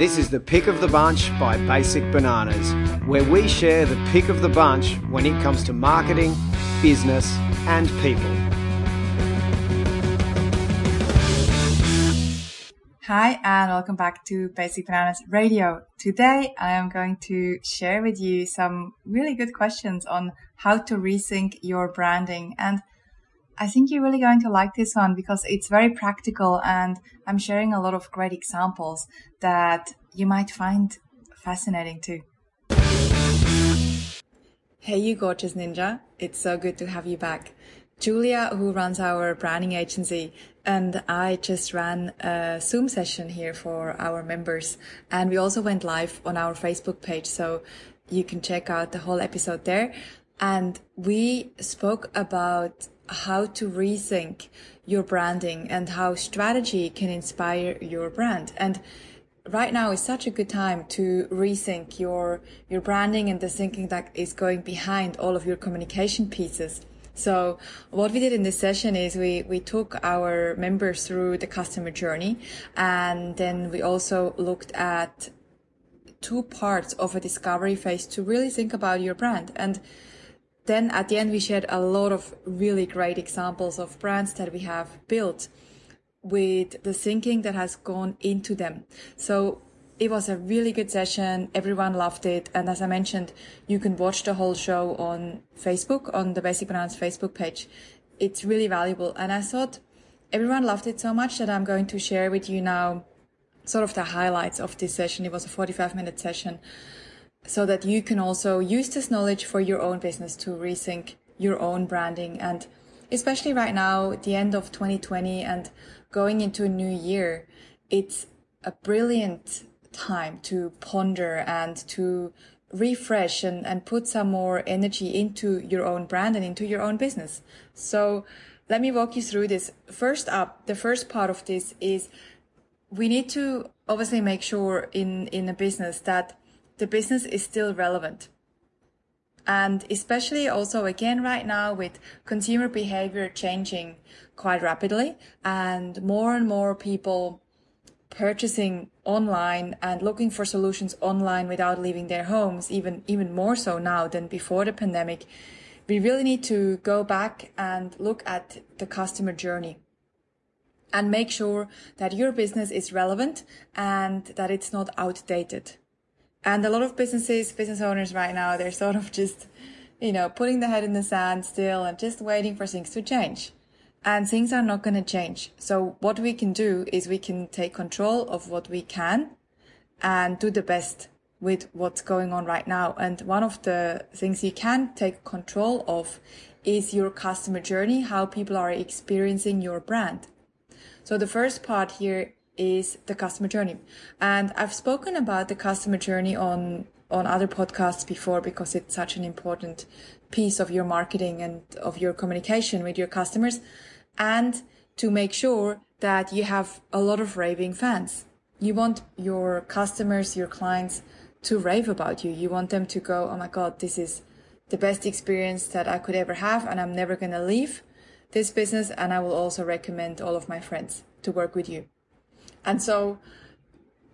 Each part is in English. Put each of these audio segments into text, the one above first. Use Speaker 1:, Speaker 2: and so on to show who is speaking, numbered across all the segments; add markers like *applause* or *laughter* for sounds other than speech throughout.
Speaker 1: This is the pick of the bunch by Basic Bananas, where we share the pick of the bunch when it comes to marketing, business, and people.
Speaker 2: Hi, and welcome back to Basic Bananas Radio. Today, I am going to share with you some really good questions on how to rethink your branding. And I think you're really going to like this one because it's very practical and I'm sharing a lot of great examples that you might find fascinating too. Hey, you gorgeous ninja. It's so good to have you back. Julia, who runs our branding agency, and I just ran a Zoom session here for our members. And we also went live on our Facebook page. So you can check out the whole episode there. And we spoke about how to rethink your branding and how strategy can inspire your brand. And right now is such a good time to rethink your your branding and the thinking that is going behind all of your communication pieces. So what we did in this session is we, we took our members through the customer journey and then we also looked at two parts of a discovery phase to really think about your brand. And then at the end, we shared a lot of really great examples of brands that we have built with the thinking that has gone into them. So it was a really good session. Everyone loved it. And as I mentioned, you can watch the whole show on Facebook, on the Basic Bananas Facebook page. It's really valuable. And I thought everyone loved it so much that I'm going to share with you now sort of the highlights of this session. It was a 45 minute session so that you can also use this knowledge for your own business to rethink your own branding. And especially right now the end of 2020 and going into a new year it's a brilliant time to ponder and to refresh and, and put some more energy into your own brand and into your own business. So let me walk you through this. First up the first part of this is we need to obviously make sure in in a business that the business is still relevant. And especially also again right now with consumer behavior changing quite rapidly and more and more people purchasing online and looking for solutions online without leaving their homes, even, even more so now than before the pandemic. We really need to go back and look at the customer journey and make sure that your business is relevant and that it's not outdated. And a lot of businesses, business owners right now, they're sort of just, you know, putting their head in the sand still and just waiting for things to change. And things are not going to change. So what we can do is we can take control of what we can and do the best with what's going on right now. And one of the things you can take control of is your customer journey, how people are experiencing your brand. So the first part here is the customer journey. And I've spoken about the customer journey on on other podcasts before because it's such an important piece of your marketing and of your communication with your customers and to make sure that you have a lot of raving fans. You want your customers, your clients to rave about you. You want them to go, Oh my God, this is the best experience that I could ever have. And I'm never going to leave this business. And I will also recommend all of my friends to work with you. And so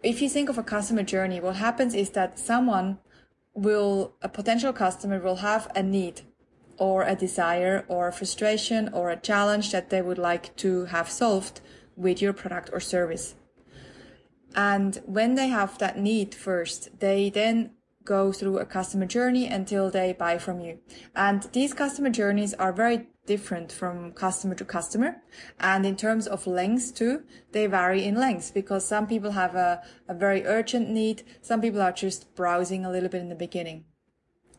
Speaker 2: if you think of a customer journey, what happens is that someone will, a potential customer will have a need or a desire or a frustration or a challenge that they would like to have solved with your product or service. And when they have that need first, they then go through a customer journey until they buy from you. And these customer journeys are very different from customer to customer. And in terms of lengths too, they vary in lengths because some people have a, a very urgent need. Some people are just browsing a little bit in the beginning.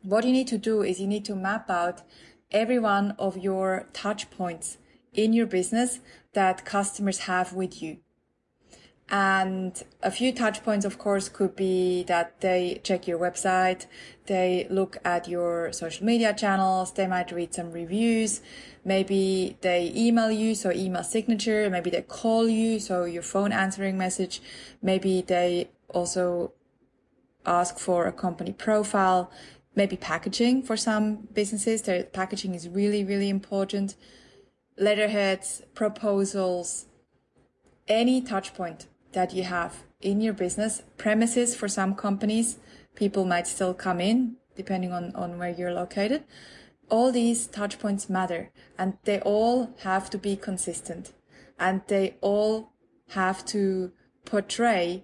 Speaker 2: What you need to do is you need to map out every one of your touch points in your business that customers have with you. And a few touch points, of course, could be that they check your website, they look at your social media channels, they might read some reviews, maybe they email you, so email signature, maybe they call you, so your phone answering message, maybe they also ask for a company profile, maybe packaging for some businesses. Their packaging is really, really important. Letterheads, proposals, any touch point that you have in your business, premises for some companies, people might still come in depending on, on where you're located. All these touch points matter and they all have to be consistent and they all have to portray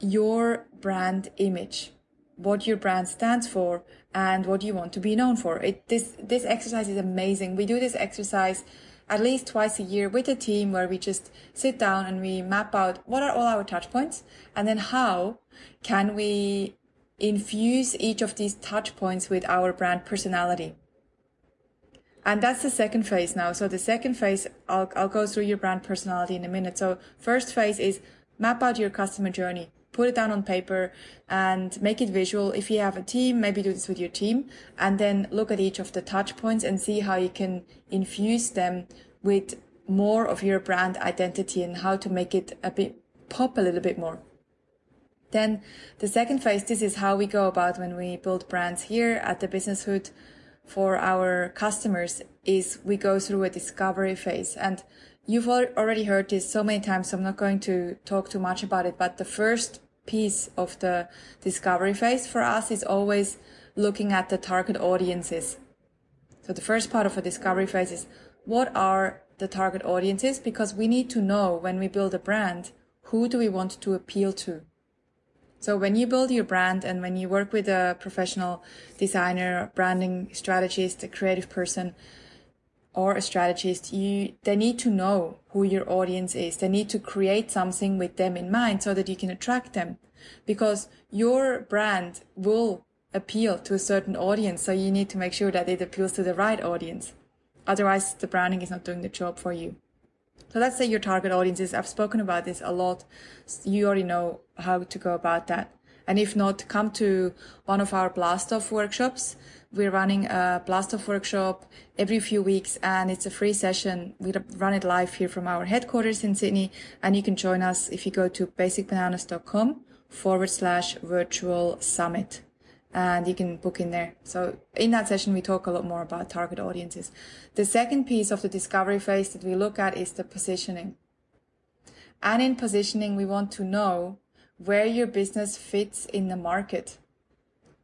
Speaker 2: your brand image, what your brand stands for and what you want to be known for. It, this, this exercise is amazing. We do this exercise at least twice a year with a team where we just sit down and we map out what are all our touch points and then how can we infuse each of these touch points with our brand personality. And that's the second phase now. So the second phase, I'll, I'll go through your brand personality in a minute. So first phase is map out your customer journey, put it down on paper and make it visual. If you have a team, maybe do this with your team and then look at each of the touch points and see how you can infuse them with more of your brand identity and how to make it a bit pop a little bit more. Then the second phase, this is how we go about when we build brands here at the Business Hood for our customers is we go through a discovery phase and you've already heard this so many times. So I'm not going to talk too much about it, but the first piece of the discovery phase for us is always looking at the target audiences. So the first part of a discovery phase is what are the target audiences? Because we need to know when we build a brand, who do we want to appeal to? So when you build your brand and when you work with a professional designer, branding strategist, a creative person, or a strategist, you, they need to know who your audience is. They need to create something with them in mind so that you can attract them because your brand will appeal to a certain audience. So you need to make sure that it appeals to the right audience. Otherwise, the branding is not doing the job for you. So let's say your target audience is, I've spoken about this a lot. You already know how to go about that. And if not, come to one of our blast off workshops. We're running a blast off workshop every few weeks and it's a free session. We run it live here from our headquarters in Sydney and you can join us if you go to basicbananas.com forward slash virtual summit and you can book in there. So in that session, we talk a lot more about target audiences. The second piece of the discovery phase that we look at is the positioning. And in positioning, we want to know where your business fits in the market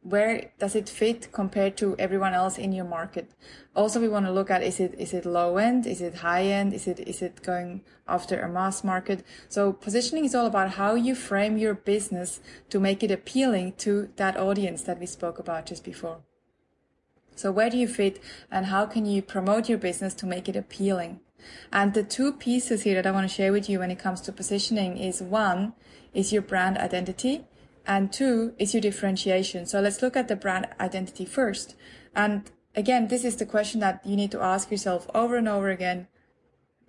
Speaker 2: where does it fit compared to everyone else in your market? Also we want to look at is it is it low end? Is it high end? Is it is it going after a mass market? So positioning is all about how you frame your business to make it appealing to that audience that we spoke about just before. So where do you fit and how can you promote your business to make it appealing? And the two pieces here that I want to share with you when it comes to positioning is one is your brand identity and two is your differentiation. So let's look at the brand identity first. And again, this is the question that you need to ask yourself over and over again.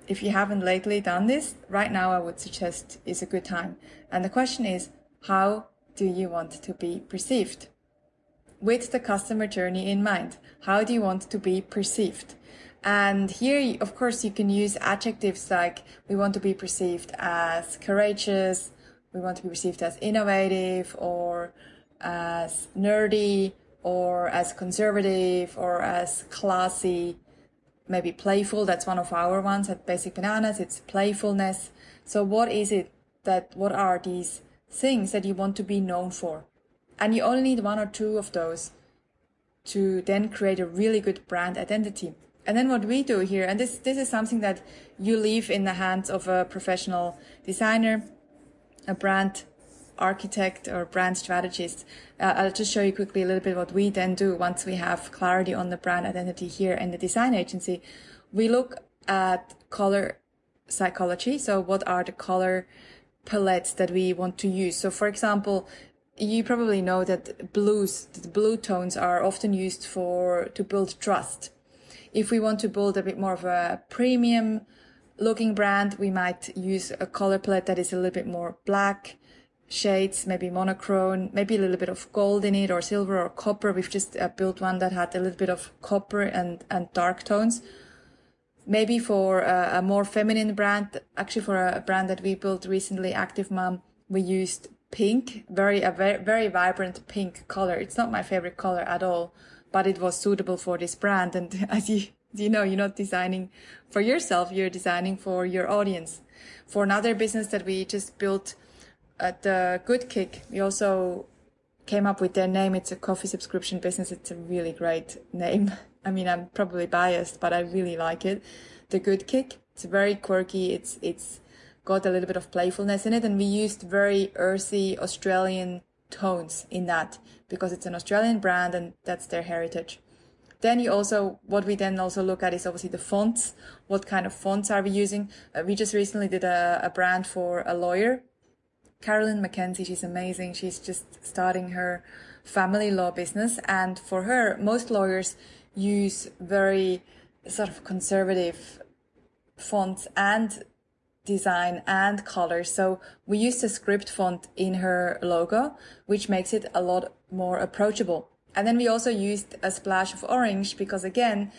Speaker 2: If you haven't lately done this, right now I would suggest is a good time. And the question is, how do you want to be perceived? With the customer journey in mind, how do you want to be perceived? And here, of course, you can use adjectives like we want to be perceived as courageous, we want to be perceived as innovative or as nerdy or as conservative or as classy, maybe playful. That's one of our ones at Basic Bananas. It's playfulness. So what is it that, what are these things that you want to be known for? And you only need one or two of those to then create a really good brand identity. And then what we do here, and this, this is something that you leave in the hands of a professional designer a brand architect or brand strategist. Uh, I'll just show you quickly a little bit what we then do once we have clarity on the brand identity here in the design agency. We look at color psychology. So what are the color palettes that we want to use? So for example, you probably know that blues, the blue tones are often used for, to build trust. If we want to build a bit more of a premium looking brand, we might use a color palette that is a little bit more black shades, maybe monochrome, maybe a little bit of gold in it or silver or copper. We've just uh, built one that had a little bit of copper and, and dark tones. Maybe for a, more feminine brand, actually for a brand that we built recently, Active Mom, we used pink, very, a very, very vibrant pink color. It's not my favorite color at all, but it was suitable for this brand. And *laughs* as you you know, you're not designing for yourself, you're designing for your audience. For another business that we just built at the Good Kick, we also came up with their name. It's a coffee subscription business. It's a really great name. *laughs* I mean, I'm probably biased, but I really like it. The Good Kick. It's very quirky. It's, it's got a little bit of playfulness in it. And we used very earthy Australian tones in that because it's an Australian brand and that's their heritage. Then you also, what we then also look at is obviously the fonts. What kind of fonts are we using? Uh, we just recently did a, a brand for a lawyer, Carolyn McKenzie. She's amazing. She's just starting her family law business. And for her, most lawyers use very sort of conservative fonts and design and color. So we used a script font in her logo, which makes it a lot more approachable. And then we also used a splash of orange because again,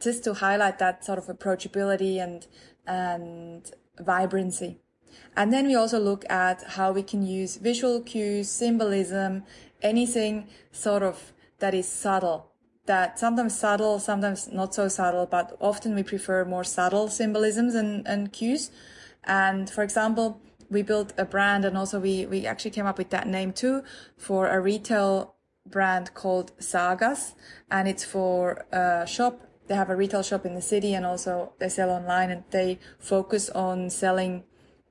Speaker 2: just to highlight that sort of approachability and, and vibrancy. And then we also look at how we can use visual cues, symbolism, anything sort of that is subtle. That sometimes subtle, sometimes not so subtle, but often we prefer more subtle symbolisms and, and cues. And for example, we built a brand and also we, we actually came up with that name too for a retail brand called Sagas, and it's for a shop. They have a retail shop in the city, and also they sell online, and they focus on selling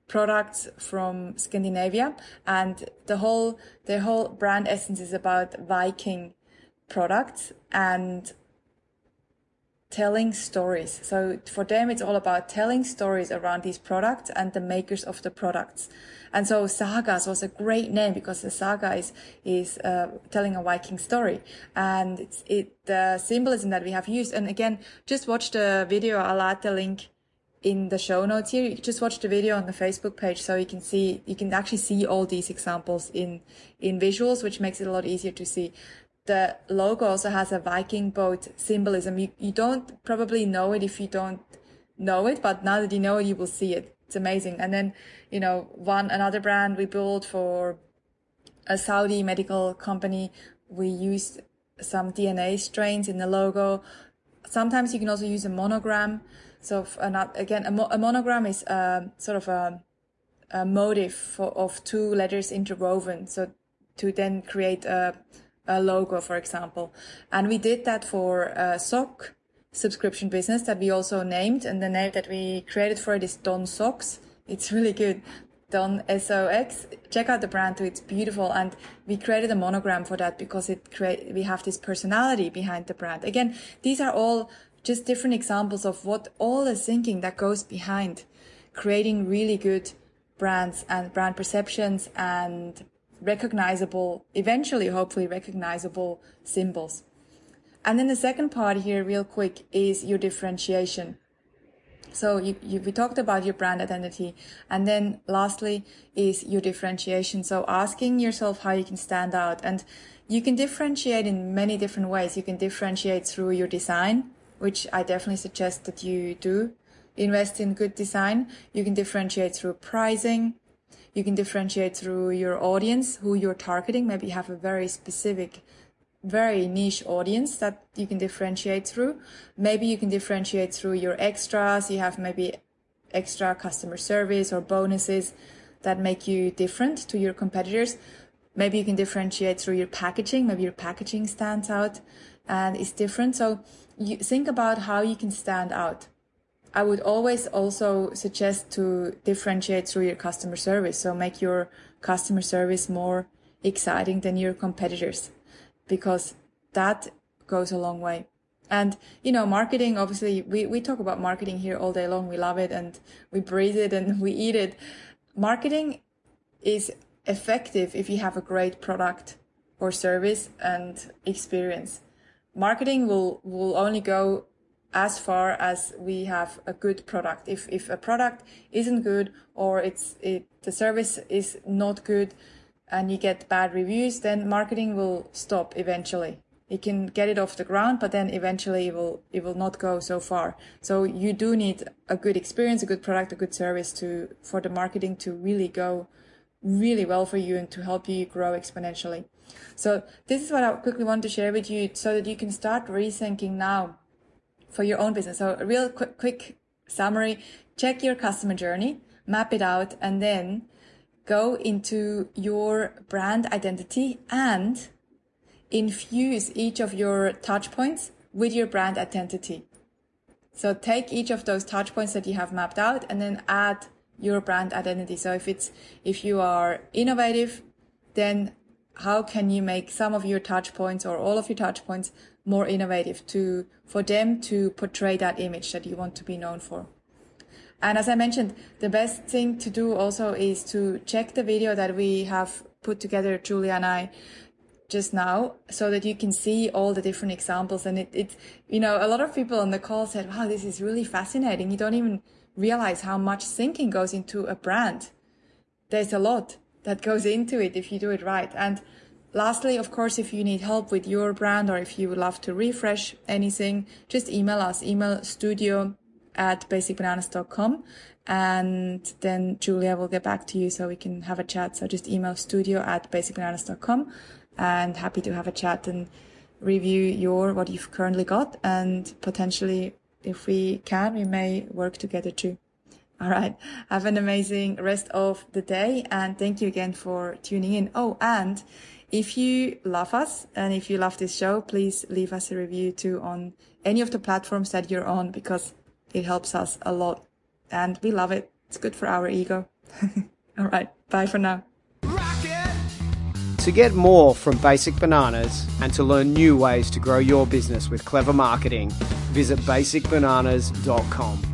Speaker 2: products from Scandinavia. And the whole their whole brand essence is about Viking products and telling stories. So for them, it's all about telling stories around these products and the makers of the products. And so Sagas was a great name because the saga is, is, uh, telling a Viking story. And it's, it, the symbolism that we have used. And again, just watch the video. I'll add the link in the show notes here. You just watch the video on the Facebook page so you can see, you can actually see all these examples in, in visuals, which makes it a lot easier to see the logo also has a Viking boat symbolism. You, you don't probably know it if you don't know it, but now that you know it, you will see it. It's amazing. And then, you know, one, another brand we built for a Saudi medical company. We used some DNA strains in the logo. Sometimes you can also use a monogram. So again, a, mo- a, monogram is uh, sort of a, a motif for, of two letters interwoven. So to then create a a logo, for example. And we did that for a sock subscription business that we also named. And the name that we created for it is Don Sox. It's really good. Don S-O-X. Check out the brand too. It's beautiful. And we created a monogram for that because it create, we have this personality behind the brand. Again, these are all just different examples of what all the thinking that goes behind creating really good brands and brand perceptions and recognizable, eventually, hopefully recognizable symbols. And then the second part here, real quick, is your differentiation. So you, you, we talked about your brand identity. And then lastly is your differentiation. So asking yourself how you can stand out and you can differentiate in many different ways. You can differentiate through your design, which I definitely suggest that you do invest in good design. You can differentiate through pricing. You can differentiate through your audience, who you're targeting. Maybe you have a very specific, very niche audience that you can differentiate through. Maybe you can differentiate through your extras. You have maybe extra customer service or bonuses that make you different to your competitors. Maybe you can differentiate through your packaging. Maybe your packaging stands out and is different. So you think about how you can stand out. I would always also suggest to differentiate through your customer service. So make your customer service more exciting than your competitors because that goes a long way. And, you know, marketing, obviously, we, we talk about marketing here all day long. We love it and we breathe it and *laughs* we eat it. Marketing is effective if you have a great product or service and experience. Marketing will, will only go as far as we have a good product. If, if a product isn't good or it's, it, the service is not good and you get bad reviews, then marketing will stop eventually. You can get it off the ground, but then eventually it will, it will not go so far. So you do need a good experience, a good product, a good service to, for the marketing to really go really well for you and to help you grow exponentially. So this is what I quickly want to share with you so that you can start rethinking now for your own business. So a real quick, quick summary, check your customer journey, map it out, and then go into your brand identity and infuse each of your touch points with your brand identity. So take each of those touch points that you have mapped out and then add your brand identity. So if it's, if you are innovative, then how can you make some of your touch points or all of your touch points more innovative to, for them to portray that image that you want to be known for? And as I mentioned, the best thing to do also is to check the video that we have put together, Julia and I, just now so that you can see all the different examples. And it, it's, you know, a lot of people on the call said, wow, this is really fascinating. You don't even realize how much thinking goes into a brand. There's a lot that goes into it if you do it right. And lastly, of course, if you need help with your brand or if you would love to refresh anything, just email us, email studio at basicbananas.com and then Julia will get back to you so we can have a chat. So just email studio at basicbananas.com and happy to have a chat and review your what you've currently got and potentially if we can we may work together too all right. Have an amazing rest of the day and thank you again for tuning in. Oh and if you love us and if you love this show please leave us a review too on any of the platforms that you're on because it helps us a lot and we love it. It's good for our ego. *laughs* All right. Bye for now.
Speaker 1: To get more from Basic Bananas and to learn new ways to grow your business with clever marketing, visit basicbananas.com.